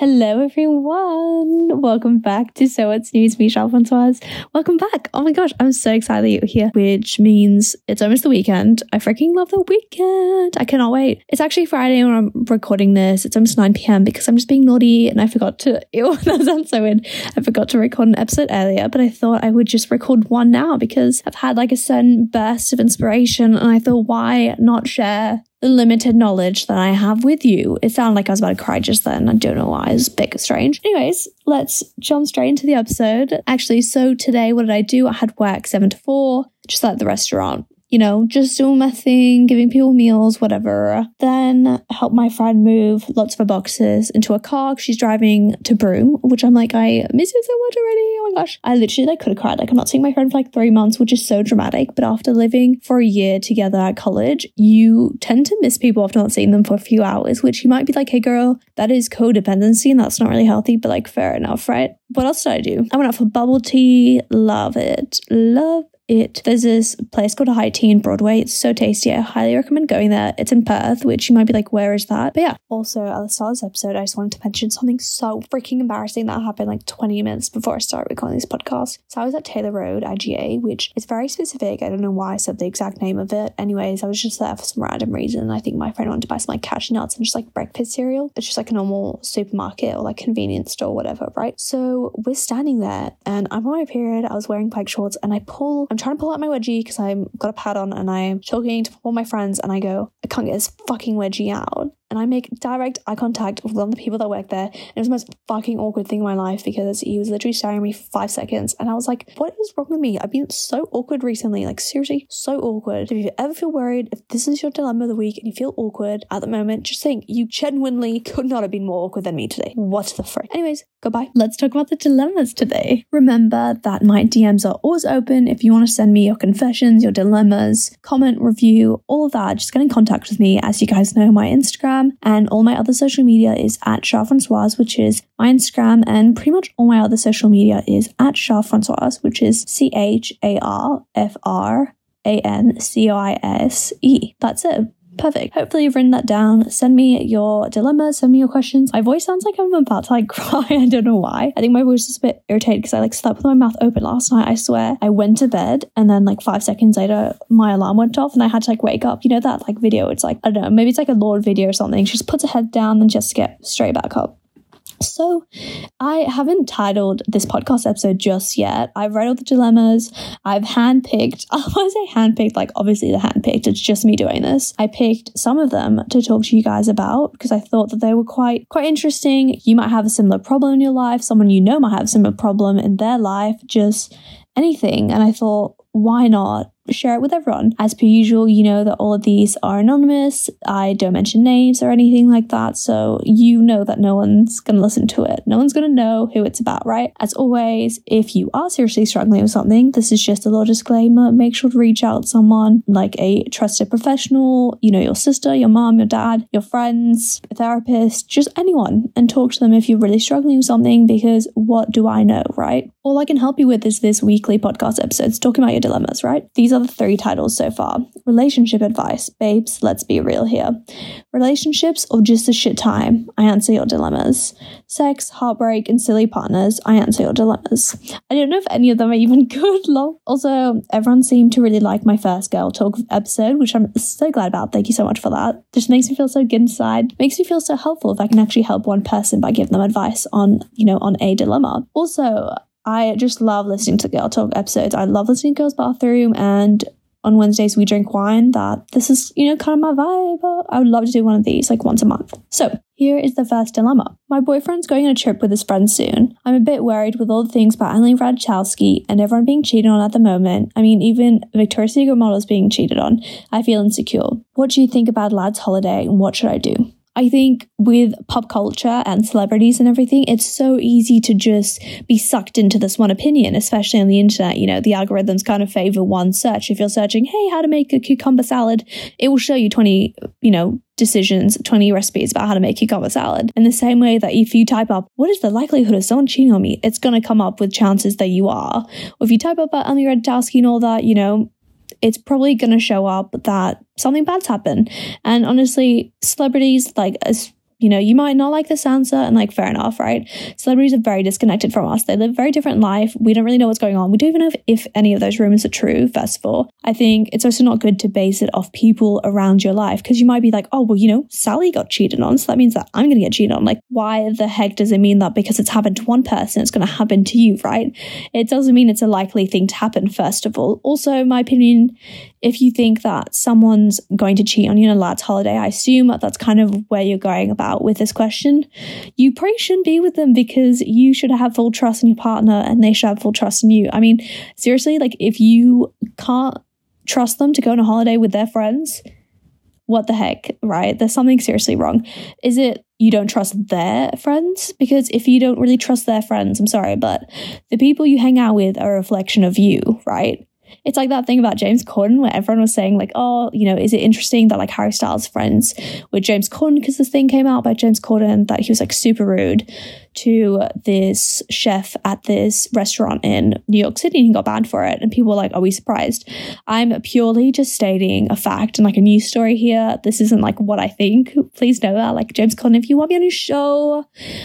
Hello, everyone. Welcome back to So What's News. Me, Charlotte Francoise. Welcome back. Oh my gosh, I'm so excited that you're here, which means it's almost the weekend. I freaking love the weekend. I cannot wait. It's actually Friday when I'm recording this. It's almost 9 p.m. because I'm just being naughty and I forgot to, ew, that sounds so weird. I forgot to record an episode earlier, but I thought I would just record one now because I've had like a sudden burst of inspiration and I thought, why not share the limited knowledge that I have with you. It sounded like I was about to cry just then. I don't know why. It's a bit strange. Anyways, let's jump straight into the episode. Actually, so today, what did I do? I had work seven to four, just like the restaurant you know, just doing my thing, giving people meals, whatever. Then help my friend move lots of her boxes into a car. She's driving to Broome, which I'm like, I miss you so much already. Oh my gosh. I literally like could have cried. Like I'm not seeing my friend for like three months, which is so dramatic. But after living for a year together at college, you tend to miss people after not seeing them for a few hours, which you might be like, hey girl, that is codependency and that's not really healthy, but like fair enough, right? What else did I do? I went out for bubble tea. Love it. Love it. There's this place called High Tea in Broadway. It's so tasty. I highly recommend going there. It's in Perth, which you might be like, where is that? But yeah. Also, at the start of this episode, I just wanted to mention something so freaking embarrassing that happened like 20 minutes before I started recording this podcast. So I was at Taylor Road IGA, which is very specific. I don't know why I said the exact name of it. Anyways, I was just there for some random reason. I think my friend wanted to buy some like cashew nuts and just like breakfast cereal. It's just like a normal supermarket or like convenience store, whatever, right? So we're standing there and I'm on my period. I was wearing bike shorts and I pull, I'm trying to pull out my wedgie because I've got a pad on and I'm talking to all my friends and I go, I can't get this fucking wedgie out and I make direct eye contact with one of the people that work there. And it was the most fucking awkward thing in my life because he was literally staring at me for five seconds. And I was like, what is wrong with me? I've been so awkward recently. Like, seriously, so awkward. If you ever feel worried, if this is your dilemma of the week and you feel awkward at the moment, just think you genuinely could not have been more awkward than me today. What the frick? Anyways, goodbye. Let's talk about the dilemmas today. Remember that my DMs are always open. If you want to send me your confessions, your dilemmas, comment, review, all of that, just get in contact with me. As you guys know, my Instagram Instagram, and all my other social media is at Char Francoise, which is my Instagram, and pretty much all my other social media is at Char Francoise, which is C H A R F R A N C O I S E. That's it. Perfect. Hopefully you've written that down. Send me your dilemmas, send me your questions. My voice sounds like I'm about to like cry. I don't know why. I think my voice is a bit irritated because I like slept with my mouth open last night. I swear. I went to bed and then like five seconds later my alarm went off and I had to like wake up. You know that like video? It's like, I don't know, maybe it's like a Lord video or something. She just puts her head down and just get straight back up. So, I haven't titled this podcast episode just yet. I've read all the dilemmas. I've handpicked, I want to say handpicked, like obviously the handpicked, it's just me doing this. I picked some of them to talk to you guys about because I thought that they were quite, quite interesting. You might have a similar problem in your life. Someone you know might have a similar problem in their life, just anything. And I thought, why not share it with everyone. As per usual, you know that all of these are anonymous. I don't mention names or anything like that. So you know that no one's going to listen to it. No one's going to know who it's about, right? As always, if you are seriously struggling with something, this is just a little disclaimer. Make sure to reach out to someone like a trusted professional, you know, your sister, your mom, your dad, your friends, a therapist, just anyone, and talk to them if you're really struggling with something because what do I know, right? All I can help you with is this weekly podcast episodes talking about your dilemmas, right? These are the three titles so far. Relationship advice. Babes, let's be real here. Relationships or just a shit time? I answer your dilemmas. Sex, heartbreak, and silly partners? I answer your dilemmas. I don't know if any of them are even good. Also, everyone seemed to really like my first girl talk episode, which I'm so glad about. Thank you so much for that. Just makes me feel so good inside. Makes me feel so helpful if I can actually help one person by giving them advice on, you know, on a dilemma. Also, I just love listening to Girl Talk episodes. I love listening to Girls Bathroom and on Wednesdays we drink wine. That this is, you know, kind of my vibe. I would love to do one of these like once a month. So here is the first dilemma. My boyfriend's going on a trip with his friends soon. I'm a bit worried with all the things about Emily Ratajkowski and everyone being cheated on at the moment. I mean, even Victoria's Secret models being cheated on. I feel insecure. What do you think about lad's holiday and what should I do? I think with pop culture and celebrities and everything, it's so easy to just be sucked into this one opinion, especially on the internet. You know, the algorithms kind of favor one search. If you're searching, hey, how to make a cucumber salad, it will show you 20, you know, decisions, 20 recipes about how to make cucumber salad. In the same way that if you type up, what is the likelihood of someone cheating on me? It's going to come up with chances that you are. Or if you type up about Emily Ratajkowski and all that, you know, it's probably going to show up that something bad's happened. And honestly, celebrities, like, as you know, you might not like this answer, and like, fair enough, right? Celebrities are very disconnected from us. They live a very different life. We don't really know what's going on. We don't even know if, if any of those rumors are true, first of all. I think it's also not good to base it off people around your life because you might be like, oh, well, you know, Sally got cheated on. So that means that I'm going to get cheated on. Like, why the heck does it mean that because it's happened to one person, it's going to happen to you, right? It doesn't mean it's a likely thing to happen, first of all. Also, my opinion, if you think that someone's going to cheat on you on a lad's holiday, I assume that's kind of where you're going about with this question. You probably shouldn't be with them because you should have full trust in your partner and they should have full trust in you. I mean, seriously, like if you can't trust them to go on a holiday with their friends, what the heck, right? There's something seriously wrong. Is it you don't trust their friends? Because if you don't really trust their friends, I'm sorry, but the people you hang out with are a reflection of you, right? It's like that thing about James Corden where everyone was saying, like, oh, you know, is it interesting that like Harry Styles friends with James Corden because this thing came out by James Corden that he was like super rude to this chef at this restaurant in New York City and he got banned for it. And people were like, Are we surprised? I'm purely just stating a fact and like a news story here. This isn't like what I think. Please know that. Like James Corden, if you want me on your show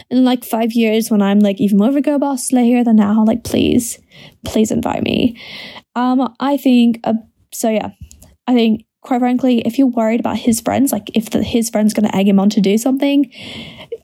in like five years when I'm like even more of a girl boss slayer than now, like please, please invite me. Um, I think, uh, so yeah, I think quite frankly, if you're worried about his friends, like if the, his friend's going to egg him on to do something,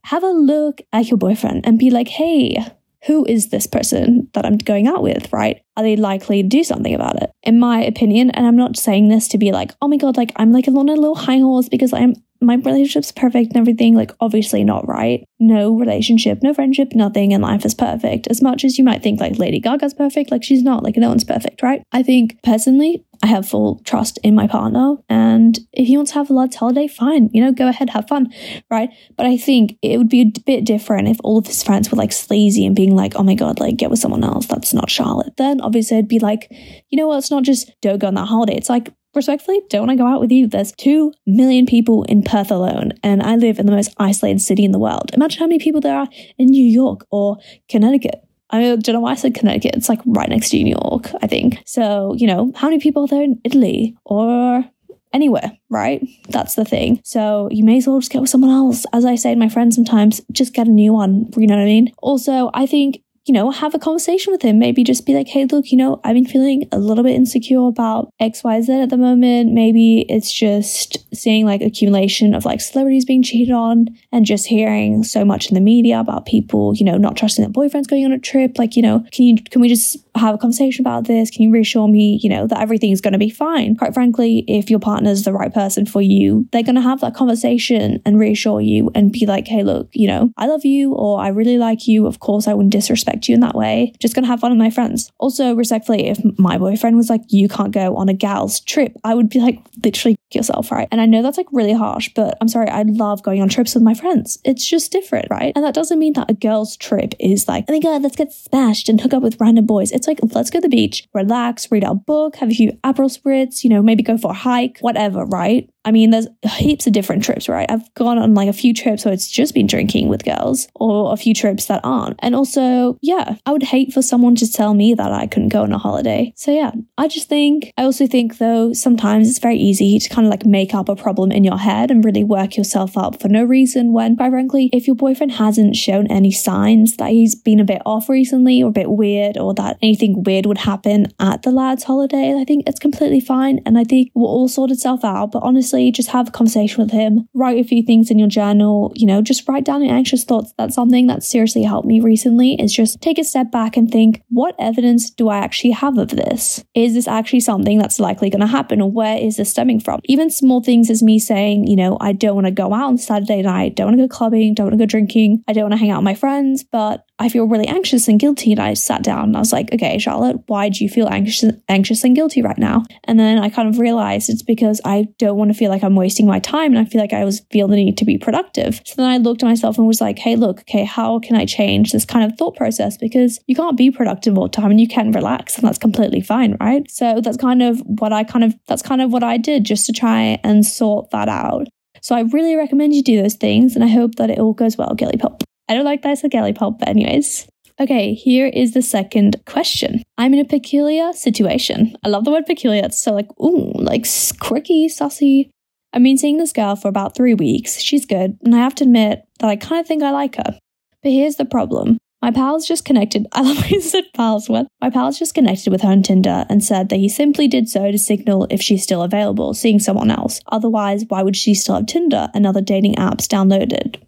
have a look at your boyfriend and be like, hey, who is this person that I'm going out with, right? Are they likely to do something about it? In my opinion, and I'm not saying this to be like, oh my God, like I'm like on a little high horse because I'm my relationship's perfect and everything. Like, obviously not, right? No relationship, no friendship, nothing in life is perfect. As much as you might think like Lady Gaga's perfect, like she's not, like no one's perfect, right? I think personally, I have full trust in my partner. And if he wants to have a lad's holiday, fine, you know, go ahead, have fun, right? But I think it would be a bit different if all of his friends were like sleazy and being like, oh my God, like get with someone else. That's not Charlotte. Then obviously I'd be like, you know what? It's not just don't go on that holiday. It's like, respectfully, don't want to go out with you. There's 2 million people in Perth alone, and I live in the most isolated city in the world. Imagine how many people there are in New York or Connecticut. I don't know why I said Connecticut. It's like right next to New York, I think. So, you know, how many people are there in Italy or anywhere, right? That's the thing. So you may as well just get with someone else. As I say to my friends sometimes, just get a new one. You know what I mean? Also, I think you know, have a conversation with him. Maybe just be like, hey, look, you know, I've been feeling a little bit insecure about XYZ at the moment. Maybe it's just seeing like accumulation of like celebrities being cheated on and just hearing so much in the media about people, you know, not trusting their boyfriends going on a trip. Like, you know, can you can we just have a conversation about this? Can you reassure me, you know, that everything's gonna be fine? Quite frankly, if your partner's the right person for you, they're gonna have that conversation and reassure you and be like, hey, look, you know, I love you or I really like you. Of course I wouldn't disrespect you in that way. Just gonna have fun with my friends. Also, respectfully, if my boyfriend was like, you can't go on a gal's trip, I would be like, literally yourself, right? And I know that's like really harsh, but I'm sorry, I love going on trips with my friends. It's just different, right? And that doesn't mean that a girl's trip is like, oh my god, let's get smashed and hook up with random boys. It's like, let's go to the beach, relax, read our book, have a few Aperol spritz, you know, maybe go for a hike, whatever, right? I mean, there's heaps of different trips, right? I've gone on like a few trips where it's just been drinking with girls or a few trips that aren't. And also, yeah, I would hate for someone to tell me that I couldn't go on a holiday. So yeah, I just think, I also think though, sometimes it's very easy to kind of like make up a problem in your head and really work yourself up for no reason when, quite frankly, if your boyfriend hasn't shown any signs that he's been a bit off recently or a bit weird or that anything weird would happen at the lad's holiday, I think it's completely fine. And I think we'll all sort itself out. But honestly, honestly, just have a conversation with him, write a few things in your journal, you know, just write down your anxious thoughts. That's something that seriously helped me recently is just take a step back and think, what evidence do I actually have of this? Is this actually something that's likely going to happen or where is this stemming from? Even small things as me saying, you know, I don't want to go out on Saturday night, don't want to go clubbing, don't want to go drinking, I don't want to hang out with my friends, but I feel really anxious and guilty. And I sat down and I was like, okay, Charlotte, why do you feel anxious, anxious and guilty right now? And then I kind of realized it's because I don't want to feel like I'm wasting my time and I feel like I was feel the need to be productive. So then I looked at myself and was like, hey, look, okay, how can I change this kind of thought process? Because you can't be productive all the time and you can relax and that's completely fine, right? So that's kind of what I kind of that's kind of what I did just to try and sort that out. So I really recommend you do those things and I hope that it all goes well, Girly Pop. I don't like Girly Pop, but anyways. Okay, here is the second question. I'm in a peculiar situation. I love the word peculiar. It's so like, ooh, like quirky, saucy. I've been seeing this girl for about three weeks. She's good, and I have to admit that I kind of think I like her. But here's the problem. My pal's just connected. I love how you said pals. What? My pal's just connected with her on Tinder and said that he simply did so to signal if she's still available, seeing someone else. Otherwise, why would she still have Tinder and other dating apps downloaded?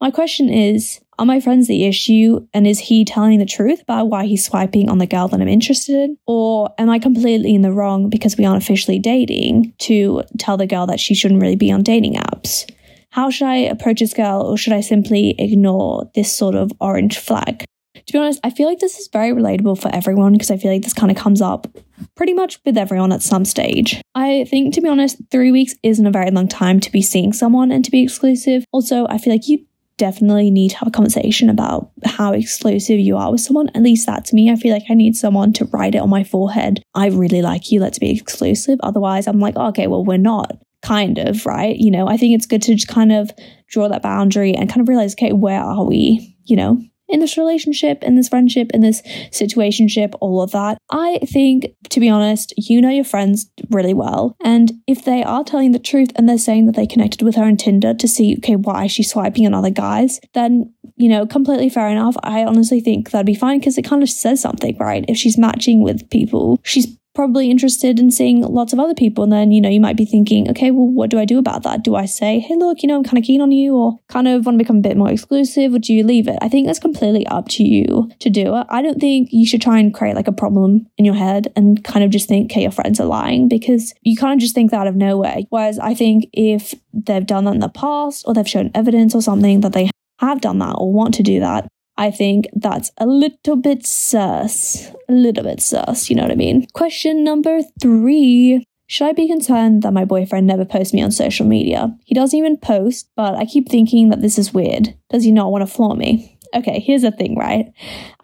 My question is Are my friends the issue, and is he telling the truth about why he's swiping on the girl that I'm interested in? Or am I completely in the wrong because we aren't officially dating to tell the girl that she shouldn't really be on dating apps? How should I approach this girl, or should I simply ignore this sort of orange flag? To be honest, I feel like this is very relatable for everyone because I feel like this kind of comes up pretty much with everyone at some stage. I think, to be honest, three weeks isn't a very long time to be seeing someone and to be exclusive. Also, I feel like you definitely need to have a conversation about how exclusive you are with someone. At least that to me. I feel like I need someone to write it on my forehead. I really like you. Let's be exclusive. Otherwise, I'm like, okay, well, we're not kind of, right? You know, I think it's good to just kind of draw that boundary and kind of realize, okay, where are we, you know, in this relationship, in this friendship, in this situationship, all of that. I think, to be honest, you know your friends really well. And if they are telling the truth and they're saying that they connected with her on Tinder to see, okay, why she's swiping on other guys, then, you know, completely fair enough. I honestly think that'd be fine because it kind of says something, right? If she's matching with people, she's probably interested in seeing lots of other people. And then, you know, you might be thinking, okay, well, what do I do about that? Do I say, hey, look, you know, I'm kind of keen on you or kind of want to become a bit more exclusive? Or do you leave it? I think that's completely up to you to do it. I don't think you should try and create like a problem in your head and kind of just think, okay, your friends are lying because you kind of just think that out of nowhere. Whereas I think if they've done that in the past or they've shown evidence or something that they have done that or want to do that, I think that's a little bit sus. A little bit sus, you know what I mean? Question number three. Should I be concerned that my boyfriend never posts me on social media? He doesn't even post, but I keep thinking that this is weird. Does he not want to flaunt me? Okay, here's the thing, right?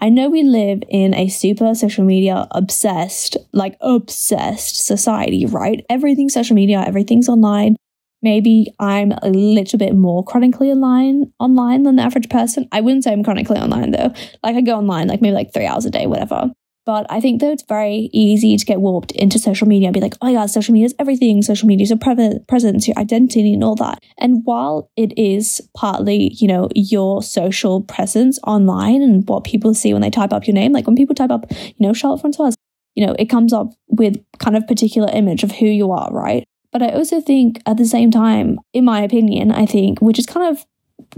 I know we live in a super social media obsessed, like obsessed society, right? Everything's social media, everything's online maybe I'm a little bit more chronically online online than the average person. I wouldn't say I'm chronically online though. Like I go online like maybe like three hours a day, whatever. But I think that it's very easy to get warped into social media and be like, oh my god, social media is everything. Social media is your pre- presence, your identity, and all that. And while it is partly, you know, your social presence online and what people see when they type up your name, like when people type up, you know, Charlotte Francoise, you know, it comes up with kind of particular image of who you are, right? But I also think at the same time, in my opinion, I think, which is kind of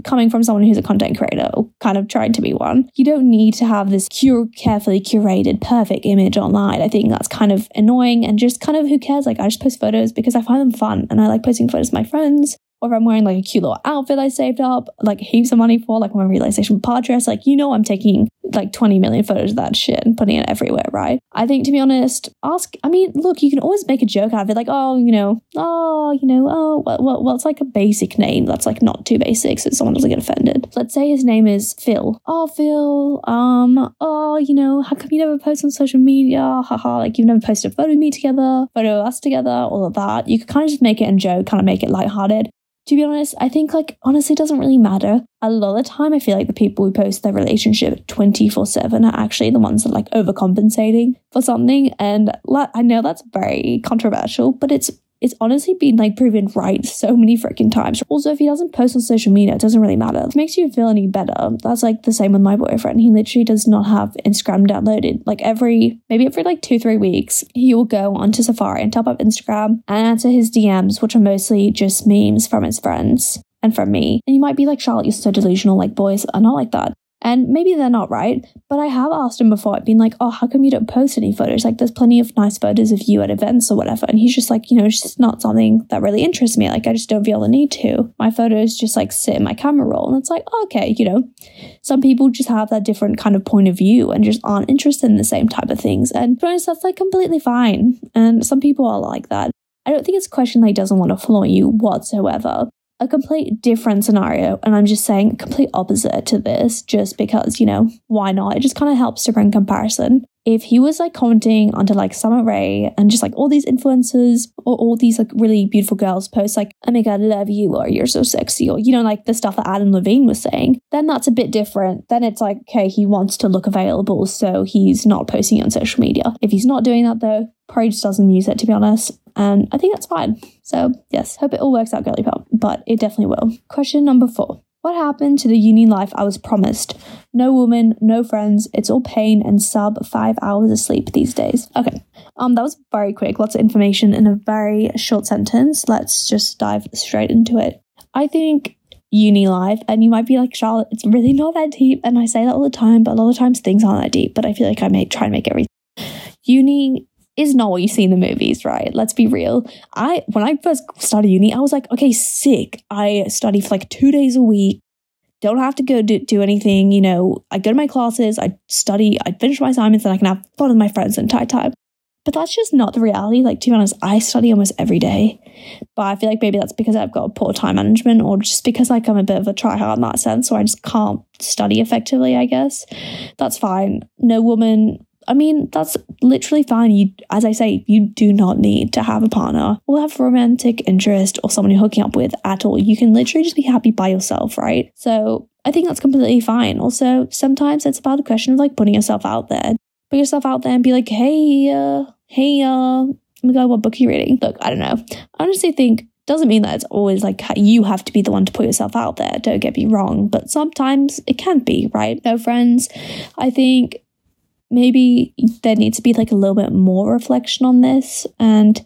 coming from someone who's a content creator or kind of trying to be one, you don't need to have this cure, carefully curated, perfect image online. I think that's kind of annoying and just kind of who cares? Like, I just post photos because I find them fun and I like posting photos of my friends or if I'm wearing like a cute little outfit I saved up, like heaps of money for, like my Realisation Par dress, like you know I'm taking like 20 million photos of that shit and putting it everywhere, right? I think to be honest, ask I mean, look, you can always make a joke out of it, like, oh, you know, oh, you know, oh well, well, well it's like a basic name that's like not too basic so someone doesn't get offended. Let's say his name is Phil. Oh Phil, um, oh, you know, how come you never post on social media? Haha, like you've never posted a photo of me together, photo of us together, all of that. You could kind of just make it a joke, kind of make it lighthearted to be honest, I think like honestly doesn't really matter. A lot of the time I feel like the people who post their relationship 24/7 are actually the ones that like overcompensating for something and I know that's very controversial, but it's it's honestly been like proven right so many freaking times. Also, if he doesn't post on social media, it doesn't really matter. It makes you feel any better, that's like the same with my boyfriend. He literally does not have Instagram downloaded. Like every, maybe every like two, three weeks, he will go onto Safari and top up Instagram and answer his DMs, which are mostly just memes from his friends and from me. And you might be like, Charlotte, you're so delusional. Like boys are not like that. And maybe they're not right, but I have asked him before, I've been like, oh, how come you don't post any photos? Like, there's plenty of nice photos of you at events or whatever. And he's just like, you know, it's just not something that really interests me. Like, I just don't feel the need to. My photos just like sit in my camera roll. And it's like, okay, you know, some people just have that different kind of point of view and just aren't interested in the same type of things. And to be honest, that's like completely fine. And some people are like that. I don't think it's a question that he doesn't want to flaunt you whatsoever a complete different scenario. And I'm just saying complete opposite to this just because, you know, why not? It just kind of helps to bring comparison. If he was like commenting onto like Summer Rae and just like all these influencers or all these like really beautiful girls post like, oh my God, I love you, or you're so sexy, or you know, like the stuff that Adam Levine was saying, then that's a bit different. Then it's like, okay, he wants to look available, so he's not posting on social media. If he's not doing that though, probably just doesn't use it to be honest. And I think that's fine. So, yes, hope it all works out, girly pop, but it definitely will. Question number four What happened to the uni life I was promised? No woman, no friends, it's all pain and sub five hours of sleep these days. Okay, um, that was very quick, lots of information in a very short sentence. Let's just dive straight into it. I think uni life, and you might be like, Charlotte, it's really not that deep. And I say that all the time, but a lot of times things aren't that deep, but I feel like I may try and make everything. Uni is not what you see in the movies, right? Let's be real. I when I first started uni, I was like, okay, sick. I study for like two days a week. Don't have to go do, do anything, you know. I go to my classes, I study, I finish my assignments, and I can have fun with my friends the entire time. But that's just not the reality. Like, to be honest, I study almost every day. But I feel like maybe that's because I've got poor time management or just because like I'm a bit of a tryhard in that sense, so I just can't study effectively, I guess. That's fine. No woman I mean, that's literally fine. You, as I say, you do not need to have a partner or have romantic interest or someone you're hooking up with at all. You can literally just be happy by yourself, right? So I think that's completely fine. Also, sometimes it's about a question of like putting yourself out there. Put yourself out there and be like, hey, uh, hey, uh, oh my god, what book are you reading? Look, I don't know. I honestly think doesn't mean that it's always like you have to be the one to put yourself out there. Don't get me wrong, but sometimes it can be, right? No friends. I think maybe there needs to be like a little bit more reflection on this. And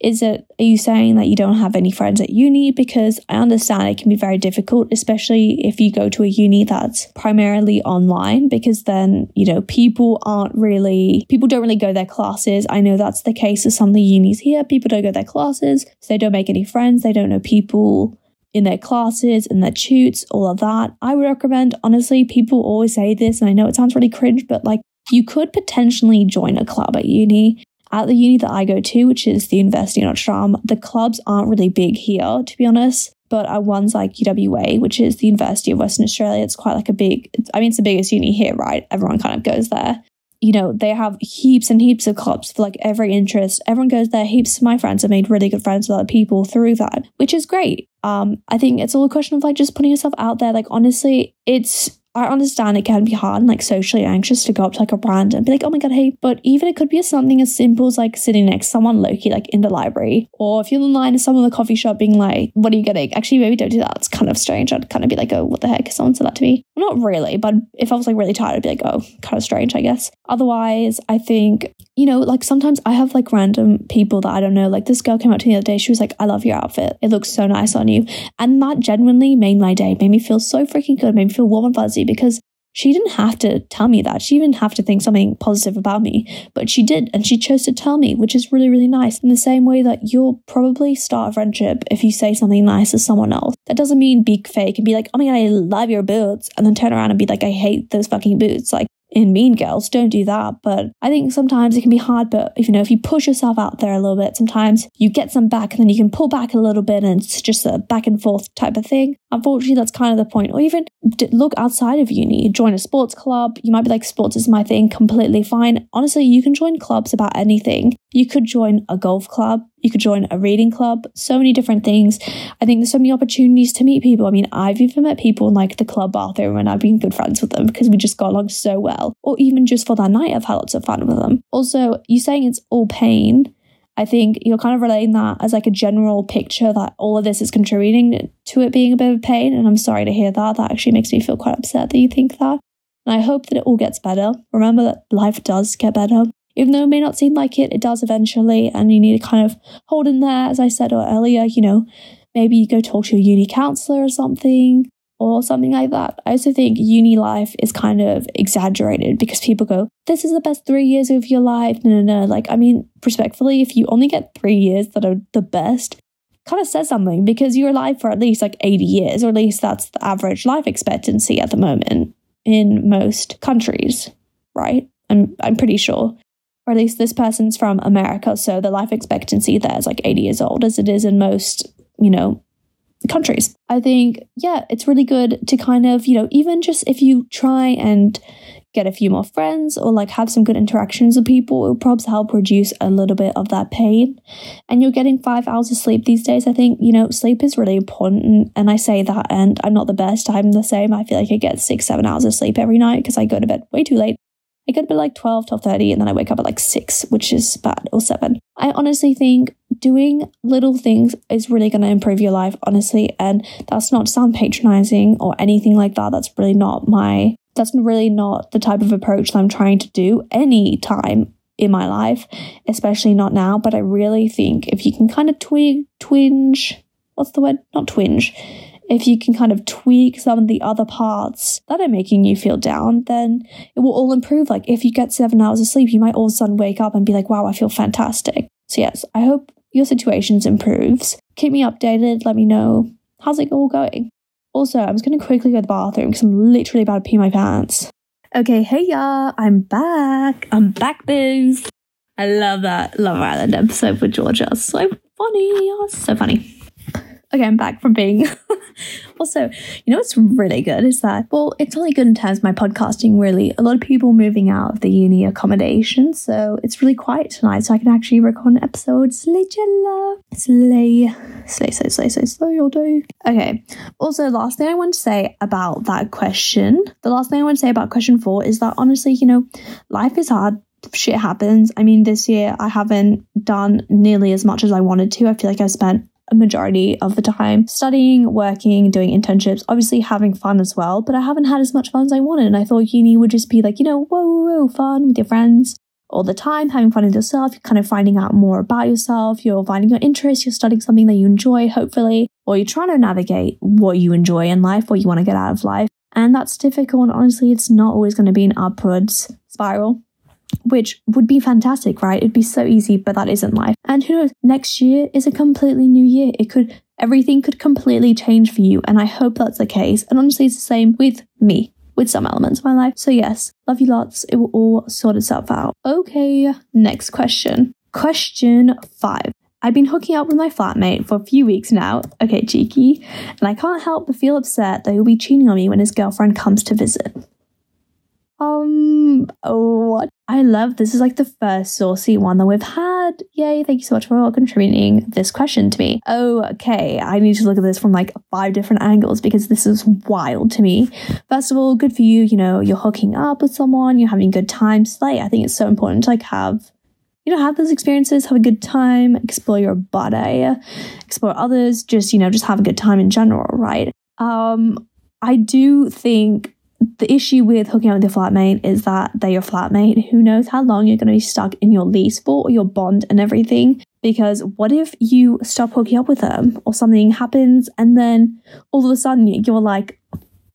is it are you saying that you don't have any friends at uni? Because i understand it can be very difficult especially if you go to a uni that's primarily online because then you know people aren't really people don't really go their classes. I know that's the case of some of the unis here. People don't go their classes. So they don't make any friends. They don't know people in their classes, in their tutes, all of that. I would recommend, honestly, people always say this, and I know it sounds really cringe, but like you could potentially join a club at uni. At the uni that I go to, which is the University of Notre Dame, the clubs aren't really big here, to be honest. But at ones like UWA, which is the University of Western Australia, it's quite like a big, I mean, it's the biggest uni here, right? Everyone kind of goes there you know, they have heaps and heaps of clubs for like every interest. Everyone goes there. Heaps of my friends have made really good friends with other people through that, which is great. Um, I think it's all a question of like just putting yourself out there. Like honestly, it's I understand it can be hard and like socially anxious to go up to like a brand and be like, oh my god, hey. But even it could be something as simple as like sitting next to someone Loki, like in the library, or if you're in line at someone in the coffee shop being like, what are you getting? Actually, maybe don't do that. It's kind of strange. I'd kind of be like, oh, what the heck? Someone said that to me. Not really, but if I was like really tired, I'd be like, oh, kind of strange, I guess. Otherwise, I think, you know, like sometimes I have like random people that I don't know. Like this girl came up to me the other day. She was like, I love your outfit. It looks so nice on you. And that genuinely made my day, made me feel so freaking good, made me feel warm and fuzzy because she didn't have to tell me that. She didn't have to think something positive about me, but she did, and she chose to tell me, which is really, really nice. In the same way that you'll probably start a friendship if you say something nice to someone else. That doesn't mean be fake and be like, oh my god, I love your boots, and then turn around and be like, I hate those fucking boots. Like, in Mean Girls. Don't do that. But I think sometimes it can be hard. But if you know, if you push yourself out there a little bit, sometimes you get some back and then you can pull back a little bit and it's just a back and forth type of thing. Unfortunately, that's kind of the point. Or even look outside of uni, join a sports club. You might be like, sports is my thing, completely fine. Honestly, you can join clubs about anything. You could join a golf club. You could join a reading club. So many different things. I think there's so many opportunities to meet people. I mean, I've even met people in like the club bathroom and I've been good friends with them because we just got along so well. Or even just for that night, I've had lots of fun with them. Also, you saying it's all pain. I think you're kind of relating that as like a general picture that all of this is contributing to it being a bit of pain. And I'm sorry to hear that. That actually makes me feel quite upset that you think that. And I hope that it all gets better. Remember that life does get better even though it may not seem like it, it does eventually. And you need to kind of hold in there, as I said earlier, you know, maybe you go talk to your uni counselor or something or something like that. I also think uni life is kind of exaggerated because people go, this is the best three years of your life. No, no, no. Like, I mean, respectfully, if you only get three years that are the best, kind of says something because you're alive for at least like 80 years, or at least that's the average life expectancy at the moment in most countries, right? I'm, I'm pretty sure or at least this person's from America, so the life expectancy there is like 80 years old, as it is in most, you know, countries. I think, yeah, it's really good to kind of, you know, even just if you try and get a few more friends or like have some good interactions with people, it will probably help reduce a little bit of that pain. And you're getting five hours of sleep these days. I think, you know, sleep is really important. And I say that, and I'm not the best. I'm the same. I feel like I get six, seven hours of sleep every night because I go to bed way too late. I go to bed like 12, 12.30 and then I wake up at like 6, which is bad, or 7. I honestly think doing little things is really going to improve your life, honestly. And that's not to sound patronizing or anything like that. That's really not my, that's really not the type of approach that I'm trying to do any time in my life, especially not now. But I really think if you can kind of twig, twinge, what's the word? Not twinge if you can kind of tweak some of the other parts that are making you feel down, then it will all improve. Like if you get seven hours of sleep, you might all of a sudden wake up and be like, wow, I feel fantastic. So, yes, I hope your situations improves. Keep me updated. Let me know how's it all going. Also, I'm just going to quickly go to the bathroom because I'm literally about to pee my pants. Okay, hey y'all, I'm back. I'm back, booze. I love that Love Island episode with Georgia. So funny. So funny. Okay, I'm back from being. also, you know what's really good is that, well, it's only good in terms of my podcasting, really. A lot of people moving out of the uni accommodation, so it's really quiet tonight, so I can actually record an episode. Slay, Slay, slay, slay, slay, slay, slay all day. Okay, also, last thing I want to say about that question, the last thing I want to say about question four is that honestly, you know, life is hard shit happens. I mean, this year I haven't done nearly as much as I wanted to. I feel like I've spent a majority of the time studying, working, doing internships, obviously having fun as well, but I haven't had as much fun as I wanted. And I thought uni would just be like, you know, whoa, whoa, whoa, fun with your friends all the time, having fun with yourself, you're kind of finding out more about yourself, you're finding your interests, you're studying something that you enjoy, hopefully, or you're trying to navigate what you enjoy in life, what you want to get out of life. And that's difficult. And honestly, it's not always going to be an upwards spiral which would be fantastic, right? It'd be so easy, but that isn't life. And who knows, next year is a completely new year. It could, everything could completely change for you. And I hope that's the case. And honestly, it's the same with me, with some elements of my life. So, yes, love you lots. It will all sort itself out. Okay, next question. Question five. I've been hooking up with my flatmate for a few weeks now. Okay, cheeky. And I can't help but feel upset that he'll be cheating on me when his girlfriend comes to visit. Um, what? I love this is like the first saucy one that we've had. Yay, thank you so much for contributing this question to me. Okay, I need to look at this from like five different angles because this is wild to me. First of all, good for you, you know, you're hooking up with someone, you're having good times. Like, I think it's so important to like have you know, have those experiences, have a good time, explore your body, explore others, just, you know, just have a good time in general, right? Um, I do think the issue with hooking up with your flatmate is that they're your flatmate. Who knows how long you're going to be stuck in your lease for or your bond and everything. Because what if you stop hooking up with them or something happens and then all of a sudden you're like,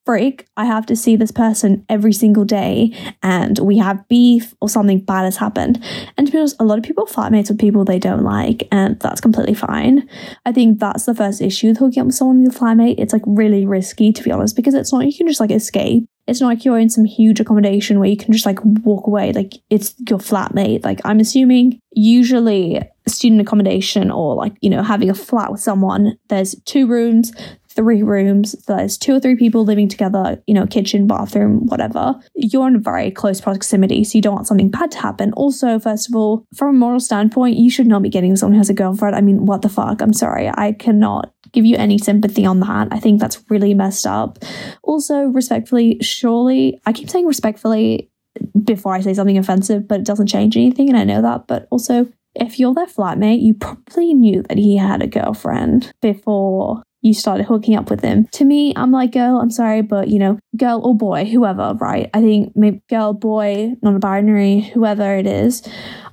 freak, I have to see this person every single day and we have beef or something bad has happened. And to be honest, a lot of people flatmates with people they don't like, and that's completely fine. I think that's the first issue with hooking up with someone with a flatmate. It's like really risky to be honest, because it's not you can just like escape. It's not like you're in some huge accommodation where you can just like walk away. Like it's your flatmate. Like I'm assuming usually student accommodation or like, you know, having a flat with someone, there's two rooms, three rooms, there's two or three people living together, you know, kitchen, bathroom, whatever, you're in very close proximity. So you don't want something bad to happen. Also, first of all, from a moral standpoint, you should not be getting someone who has a girlfriend. I mean, what the fuck? I'm sorry. I cannot give you any sympathy on that. I think that's really messed up. Also, respectfully, surely, I keep saying respectfully before I say something offensive, but it doesn't change anything. And I know that. But also, if you're their flatmate, you probably knew that he had a girlfriend before you started hooking up with him. To me, I'm like, girl, I'm sorry, but you know, girl or boy, whoever, right? I think maybe girl, boy, non binary, whoever it is,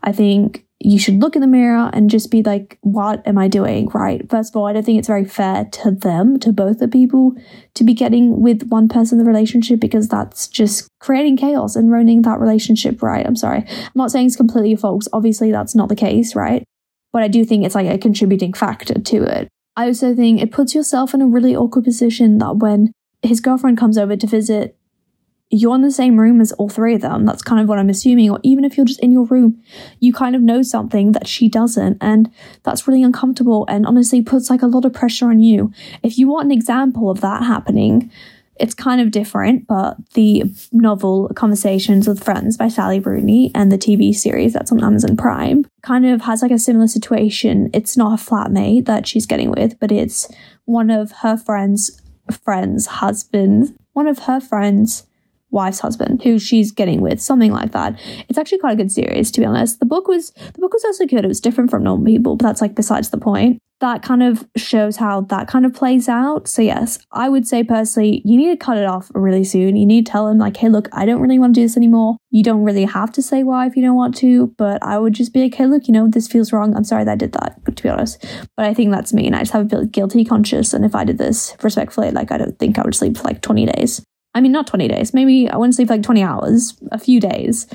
I think you should look in the mirror and just be like, what am I doing? Right. First of all, I don't think it's very fair to them, to both the people, to be getting with one person in the relationship because that's just creating chaos and ruining that relationship. Right. I'm sorry. I'm not saying it's completely your fault. Obviously, that's not the case. Right. But I do think it's like a contributing factor to it. I also think it puts yourself in a really awkward position that when his girlfriend comes over to visit, you're in the same room as all three of them. That's kind of what I'm assuming. Or even if you're just in your room, you kind of know something that she doesn't. And that's really uncomfortable and honestly puts like a lot of pressure on you. If you want an example of that happening, it's kind of different, but the novel Conversations with Friends by Sally Rooney and the TV series that's on Amazon Prime kind of has like a similar situation. It's not a flatmate that she's getting with, but it's one of her friends' friends' husbands, one of her friends' wife's husband who she's getting with, something like that. It's actually quite a good series, to be honest. The book was the book was also good. It was different from normal people, but that's like besides the point. That kind of shows how that kind of plays out. So yes, I would say personally, you need to cut it off really soon. You need to tell him like, hey, look, I don't really want to do this anymore. You don't really have to say why if you don't want to, but I would just be like, hey, look, you know, this feels wrong. I'm sorry that I did that, to be honest. But I think that's me, and I just have a guilty conscience. And if I did this respectfully, like I don't think I would sleep for like 20 days. I mean, not 20 days. Maybe I wouldn't sleep for like 20 hours, a few days.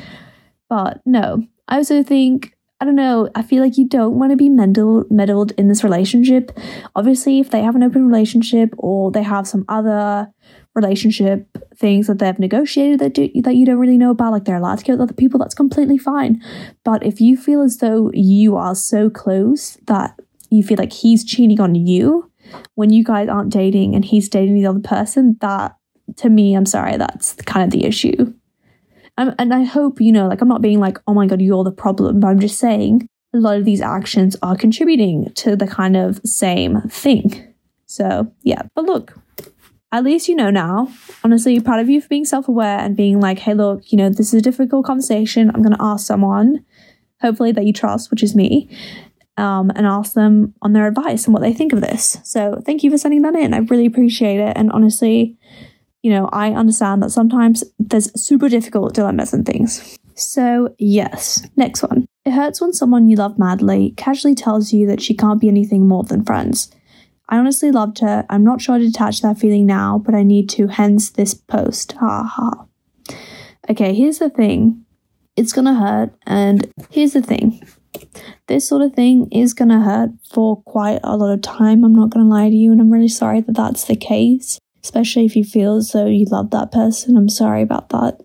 But no, I also think, I don't know, I feel like you don't want to be meddled, meddled in this relationship. Obviously, if they have an open relationship or they have some other relationship things that they've negotiated that do, that you don't really know about, like they're allowed to go with other people, that's completely fine. But if you feel as though you are so close that you feel like he's cheating on you when you guys aren't dating and he's dating the other person, that to me, I'm sorry, that's kind of the issue. Um, and I hope, you know, like I'm not being like, oh my God, you're the problem, but I'm just saying a lot of these actions are contributing to the kind of same thing. So, yeah. But look, at least you know now. Honestly, proud of you for being self aware and being like, hey, look, you know, this is a difficult conversation. I'm going to ask someone, hopefully that you trust, which is me, um, and ask them on their advice and what they think of this. So, thank you for sending that in. I really appreciate it. And honestly, you know, I understand that sometimes there's super difficult dilemmas and things. So, yes, next one. It hurts when someone you love madly casually tells you that she can't be anything more than friends. I honestly loved her. I'm not sure to detach that feeling now, but I need to, hence this post. Ha ha. Okay, here's the thing it's gonna hurt, and here's the thing this sort of thing is gonna hurt for quite a lot of time. I'm not gonna lie to you, and I'm really sorry that that's the case especially if you feel as though you love that person. I'm sorry about that.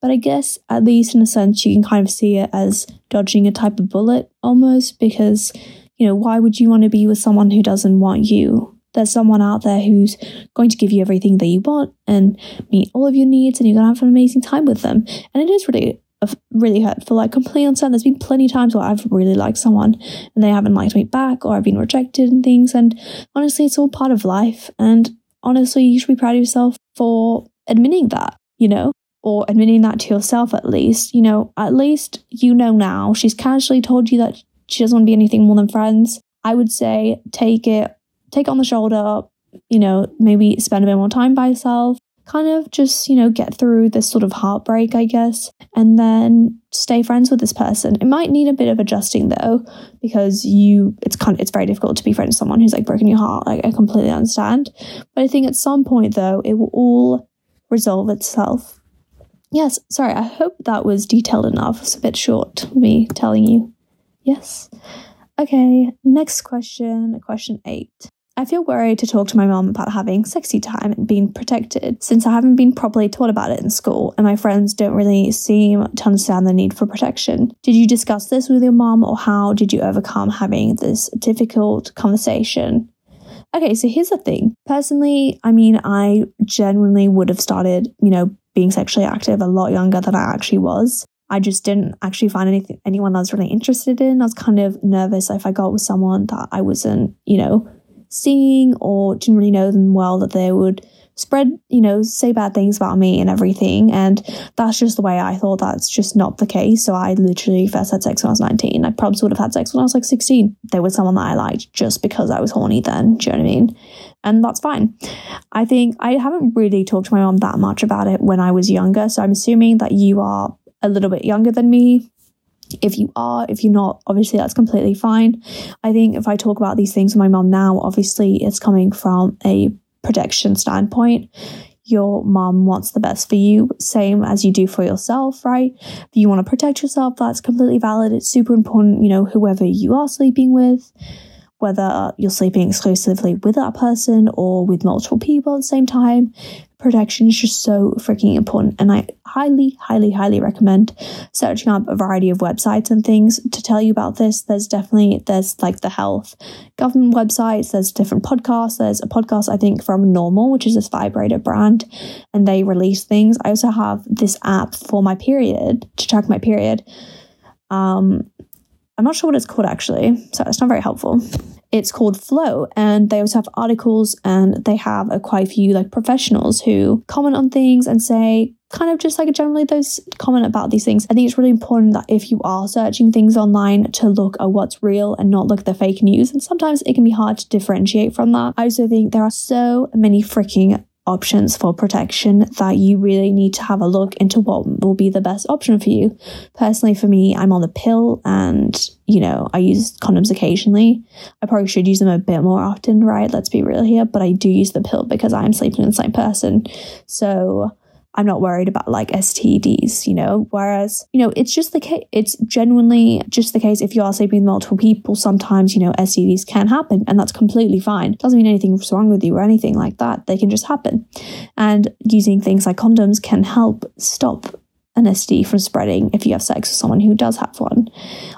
But I guess, at least in a sense, you can kind of see it as dodging a type of bullet almost because, you know, why would you want to be with someone who doesn't want you? There's someone out there who's going to give you everything that you want and meet all of your needs, and you're going to have an amazing time with them. And it is really uh, really hurtful. Like completely understand. There's been plenty of times where I've really liked someone and they haven't liked me back, or I've been rejected and things. And honestly, it's all part of life. And honestly, you should be proud of yourself for admitting that, you know, or admitting that to yourself at least. You know, at least you know now. She's casually told you that she doesn't want to be anything more than friends. I would say take it, take it on the shoulder, you know, maybe spend a bit more time by yourself, kind of just, you know, get through this sort of heartbreak, I guess, and then stay friends with this person. It might need a bit of adjusting though, because you it's kind of, it's very difficult to be friends with someone who's like broken your heart. Like I completely understand. But I think at some point though, it will all resolve itself. Yes, sorry, I hope that was detailed enough. It's a bit short, me telling you. Yes. Okay, next question, question eight. I feel worried to talk to my mom about having sexy time and being protected since I haven't been properly taught about it in school and my friends don't really seem to understand the need for protection. Did you discuss this with your mom or how did you overcome having this difficult conversation? Okay, so here's the thing. Personally, I mean, I genuinely would have started, you know, being sexually active a lot younger than I actually was. I just didn't actually find anything anyone that I was really interested in. I was kind of nervous if I got with someone that I wasn't, you know, seeing or didn't really know them well that they would spread, you know, say bad things about me and everything. And that's just the way I thought that's just not the case. So I literally first had sex when I was 19. I probably would have had sex when I was like 16. There was someone that I liked just because I was horny then. Do you know what I mean? And that's fine. I think I haven't really talked to my mom that much about it when I was younger. So I'm assuming that you are a little bit younger than me if you are, if you're not, obviously that's completely fine. I think if I talk about these things with my mom now, obviously it's coming from a protection standpoint. Your mom wants the best for you, same as you do for yourself, right? If you want to protect yourself, that's completely valid. It's super important, you know, whoever you are sleeping with whether you're sleeping exclusively with that person or with multiple people at the same time. Protection is just so freaking important. And I highly, highly, highly recommend searching up a variety of websites and things to tell you about this. There's definitely, there's like the health government websites, there's different podcasts. There's a podcast, I think, from Normal, which is this vibrator brand, and they release things. I also have this app for my period to track my period. Um, I'm not sure what it's called actually, so it's not very helpful. It's called Flo, and they also have articles and they have a quite a few like professionals who comment on things and say kind of just like generally those comment about these things. I think it's really important that if you are searching things online to look at what's real and not look at the fake news. And sometimes it can be hard to differentiate from that. I also think there are so many freaking options for protection that you really need to have a look into what will be the best option for you. Personally, for me, I'm on the pill and, you know, I use condoms occasionally. I probably should use them a bit more often, right? Let's be real here. But I do use the pill because I'm sleeping with the same person. So I'm not worried about like STDs, you know. Whereas, you know, it's just the case, it's genuinely just the case if you are sleeping with multiple people, sometimes, you know, STDs can happen and that's completely fine. Doesn't mean anything's wrong with you or anything like that. They can just happen. And using things like condoms can help stop an STD from spreading if you have sex with someone who does have one.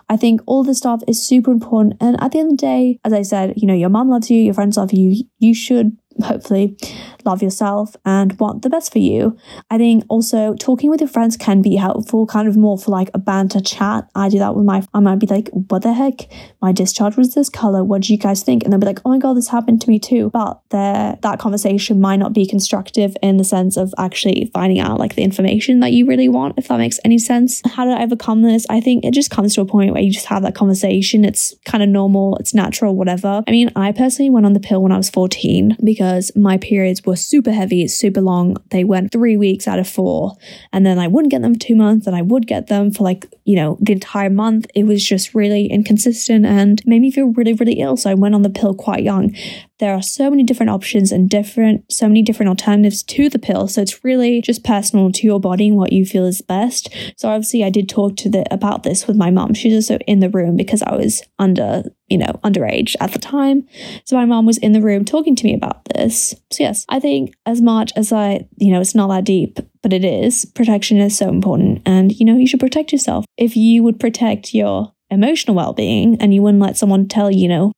I think all this stuff is super important. And at the end of the day, as I said, you know, your mom loves you, your friends love you, you should hopefully love yourself and want the best for you. I think also talking with your friends can be helpful, kind of more for like a banter chat. I do that with my, I might be like, what the heck? My discharge was this color. What do you guys think? And they'll be like, oh my God, this happened to me too. But that conversation might not be constructive in the sense of actually finding out like the information that you really want, if that makes any sense. How did I overcome this? I think it just comes to a point where you just have that conversation. It's kind of normal, it's natural, whatever. I mean, I personally went on the pill when I was 14 because my periods were super heavy, super long. They went three weeks out of four. And then I wouldn't get them for two months, and I would get them for like, you know, the entire month. It was just really inconsistent and made me feel really, really ill. So I went on the pill quite young there are so many different options and different so many different alternatives to the pill. So it's really just personal to your body and what you feel is best. So obviously i did talk to the about this with my mom she's also in the room because i was under you know underage at the time. So my mom was in the room talking to me about this. So yes i think as much as i you know it's not that deep but it is protection is so important. And you know you should protect yourself. If you would protect your emotional well-being and you wouldn't let someone tell you know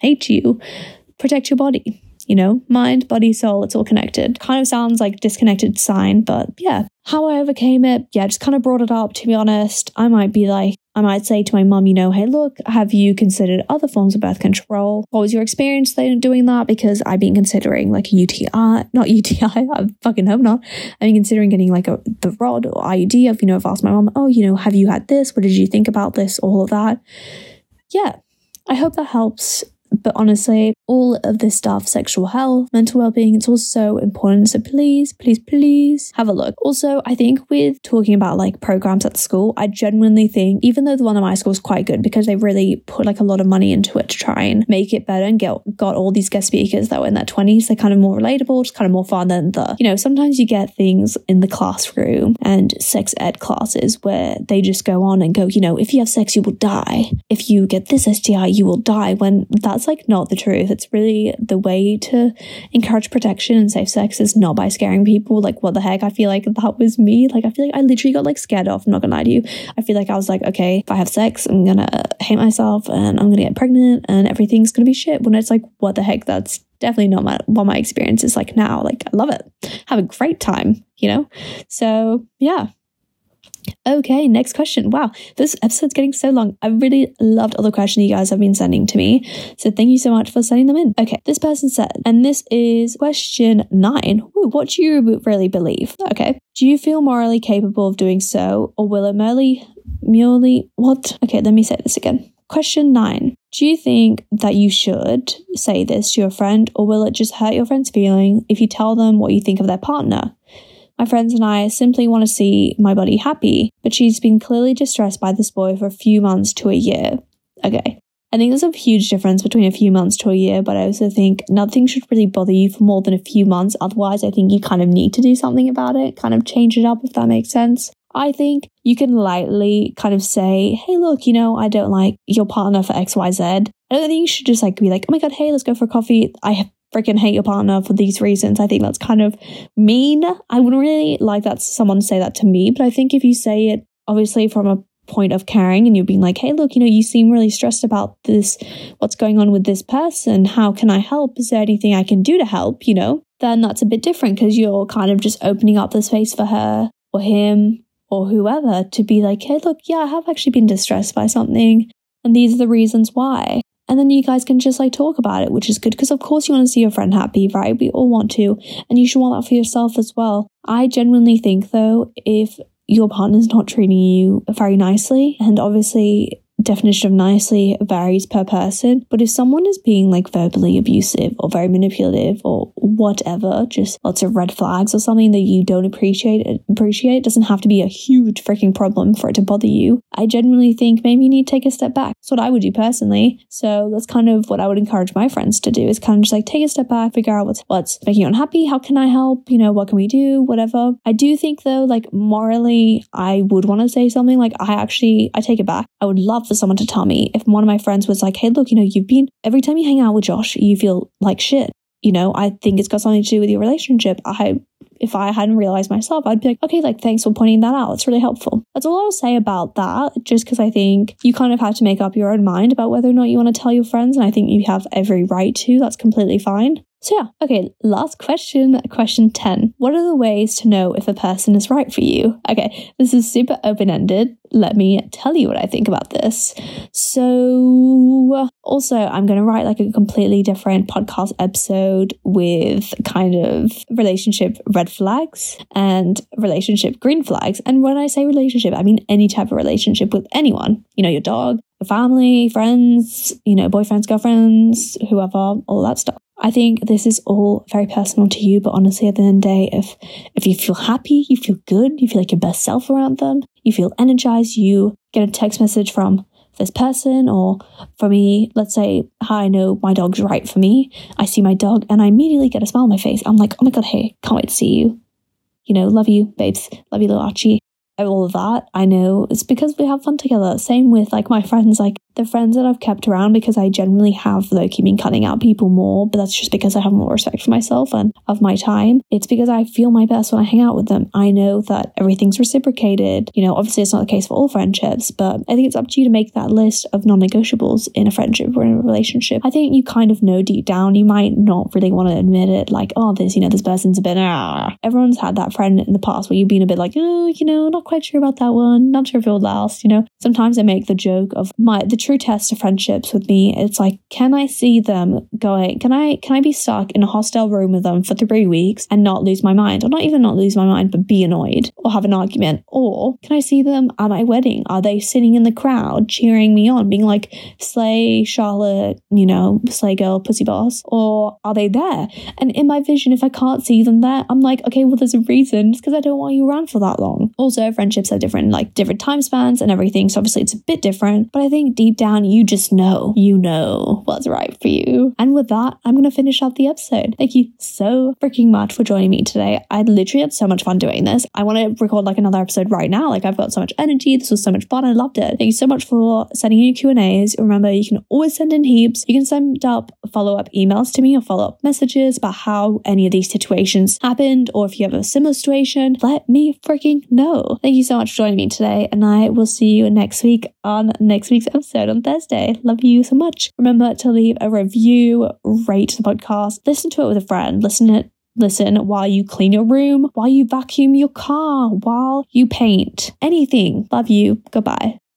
hate you protect your body. You know, mind, body, soul, it's all connected. Kind of sounds like disconnected sign, but yeah. How I overcame it, yeah, just kind of brought it up. To be honest, I might be like, I might say to my mum, you know, hey, look, have you considered other forms of birth control? What was your experience doing that? Because I've been considering like a UTI, not UTI, I fucking hope not. I've been considering getting like a the rod or IUD. I've, you know, I've asked my mum, oh, you know, have you had this? What did you think about this? All of that. Yeah, I hope that helps but honestly, all of this stuff, sexual health, mental well-being, it's all so important. So please, please, please have a look. Also, I think with talking about like programs at school, I genuinely think, even though the one at my school is quite good because they really put like a lot of money into it to try and make it better and get got all these guest speakers that were in their 20s, they're kind of more relatable, just kind of more fun than the, you know, sometimes you get things in the classroom and sex ed classes where they just go on and go, you know, if you have sex, you will die. If you get this STI, you will die when that that's like not the truth. It's really the way to encourage protection and safe sex is not by scaring people. Like, what the heck? I feel like that was me. Like, I feel like I literally got like scared off. I'm not gonna lie to you. I feel like I was like, okay, if I have sex, I'm gonna hate myself and I'm gonna get pregnant and everything's gonna be shit. When it's like, what the heck? That's definitely not my, what my experience is like now. Like, I love it. Have a great time, you know? So, yeah, Okay, next question. Wow, this episode's getting so long. I really loved all the questions you guys have been sending to me. So thank you so much for sending them in. Okay, this person said, and this is question nine. Ooh, what do you really believe? Okay. Do you feel morally capable of doing so, or will it merely, merely, what? Okay, let me say this again. Question nine. Do you think that you should say this to your friend, or will it just hurt your friend's feeling if you tell them what you think of their partner? My friends and I simply want to see my buddy happy, but she's been clearly distressed by this boy for a few months to a year. Okay. I think there's a huge difference between a few months to a year, but I also think nothing should really bother you for more than a few months. Otherwise, I think you kind of need to do something about it, kind of change it up, if that makes sense. I think you can lightly kind of say, hey, look, you know, I don't like your partner for XYZ. I don't think you should just like be like, oh my God, hey, let's go for coffee. I freaking hate your partner for these reasons. I think that's kind of mean. I wouldn't really like that someone say that to me, but I think if you say it obviously from a point of caring and you're being like, hey, look, you know, you seem really stressed about this, what's going on with this person. How can I help? Is there anything I can do to help? You know, then that's a bit different because you're kind of just opening up the space for her or him or whoever to be like, hey, look, yeah, I have actually been distressed by something. And these are the reasons why. And then you guys can just like talk about it, which is good because, of course, you want to see your friend happy, right? We all want to. And you should want that for yourself as well. I genuinely think, though, if your partner's not treating you very nicely, and obviously definition of nicely varies per person. But if someone is being like verbally abusive or very manipulative or whatever, just lots of red flags or something that you don't appreciate appreciate, doesn't have to be a huge freaking problem for it to bother you. I genuinely think maybe you need to take a step back. That's what I would do personally. So that's kind of what I would encourage my friends to do is kind of just like take a step back, figure out what's what's making you unhappy, how can I help, you know, what can we do, whatever. I do think though, like morally, I would want to say something like I actually I take it back. I would love for someone to tell me if one of my friends was like, hey, look, you know, you've been, every time you hang out with Josh, you feel like shit. You know, I think it's got something to do with your relationship. I, if I hadn't realized myself, I'd be like, okay, like, thanks for pointing that out. It's really helpful. That's all I'll say about that, just because I think you kind of have to make up your own mind about whether or not you want to tell your friends. And I think you have every right to. That's completely fine. So, yeah, okay, last question, question 10. What are the ways to know if a person is right for you? Okay, this is super open ended. Let me tell you what I think about this. So, also, I'm going to write like a completely different podcast episode with kind of relationship red flags and relationship green flags. And when I say relationship, I mean any type of relationship with anyone, you know, your dog, your family, friends, you know, boyfriends, girlfriends, whoever, all that stuff. I think this is all very personal to you, but honestly, at the end of the day, if if you feel happy, you feel good, you feel like your best self around them, you feel energized, you get a text message from this person, or for me, let's say hi, I know my dog's right for me. I see my dog and I immediately get a smile on my face. I'm like, oh my god, hey, can't wait to see you. You know, love you, babes. Love you, little Archie all of that, I know it's because we have fun together. Same with like my friends, like the friends that I've kept around because I generally have low key been cutting out people more, but that's just because I have more respect for myself and of my time. It's because I feel my best when I hang out with them. I know that everything's reciprocated. You know, obviously it's not the case for all friendships, but I think it's up to you to make that list of non negotiables in a friendship or in a relationship. I think you kind of know deep down, you might not really want to admit it, like, oh, this, you know, this person's a bit, ah. Everyone's had that friend in the past where you've been a bit like, oh, you know, not quite sure about that one. Not sure if it'll last. You know, sometimes I make the joke of my the true test of friendships with me. It's like, can I see them going? Can I can I be stuck in a hostel room with them for three weeks and not lose my mind, or not even not lose my mind, but be annoyed or have an argument? Or can I see them at my wedding? Are they sitting in the crowd cheering me on, being like, "Slay, Charlotte," you know, "Slay, girl, pussy boss," or are they there? And in my vision, if I can't see them there, I'm like, okay, well, there's a reason. It's because I don't want you around for that long. Also, friendships are different, like different time spans and everything. So obviously it's a bit different, but I think deep down you just know, you know what's right for you. And with that, I'm going to finish up the episode. Thank you so freaking much for joining me today. I literally had so much fun doing this. I want to record like another episode right now. Like I've got so much energy. This was so much fun. I loved it. Thank you so much for sending in your Q&As. Remember, you can always send in heaps. You can send up follow-up emails to me or follow-up messages about how any of these situations happened or if you have a similar situation, let me freaking know. Thank you so much for joining me today, and I will see you next week on next week's episode on Thursday. Love you so much. Remember to leave a review, rate the podcast, listen to it with a friend, listen it listen while you clean your room, while you vacuum your car, while you paint, anything. Love you. Goodbye.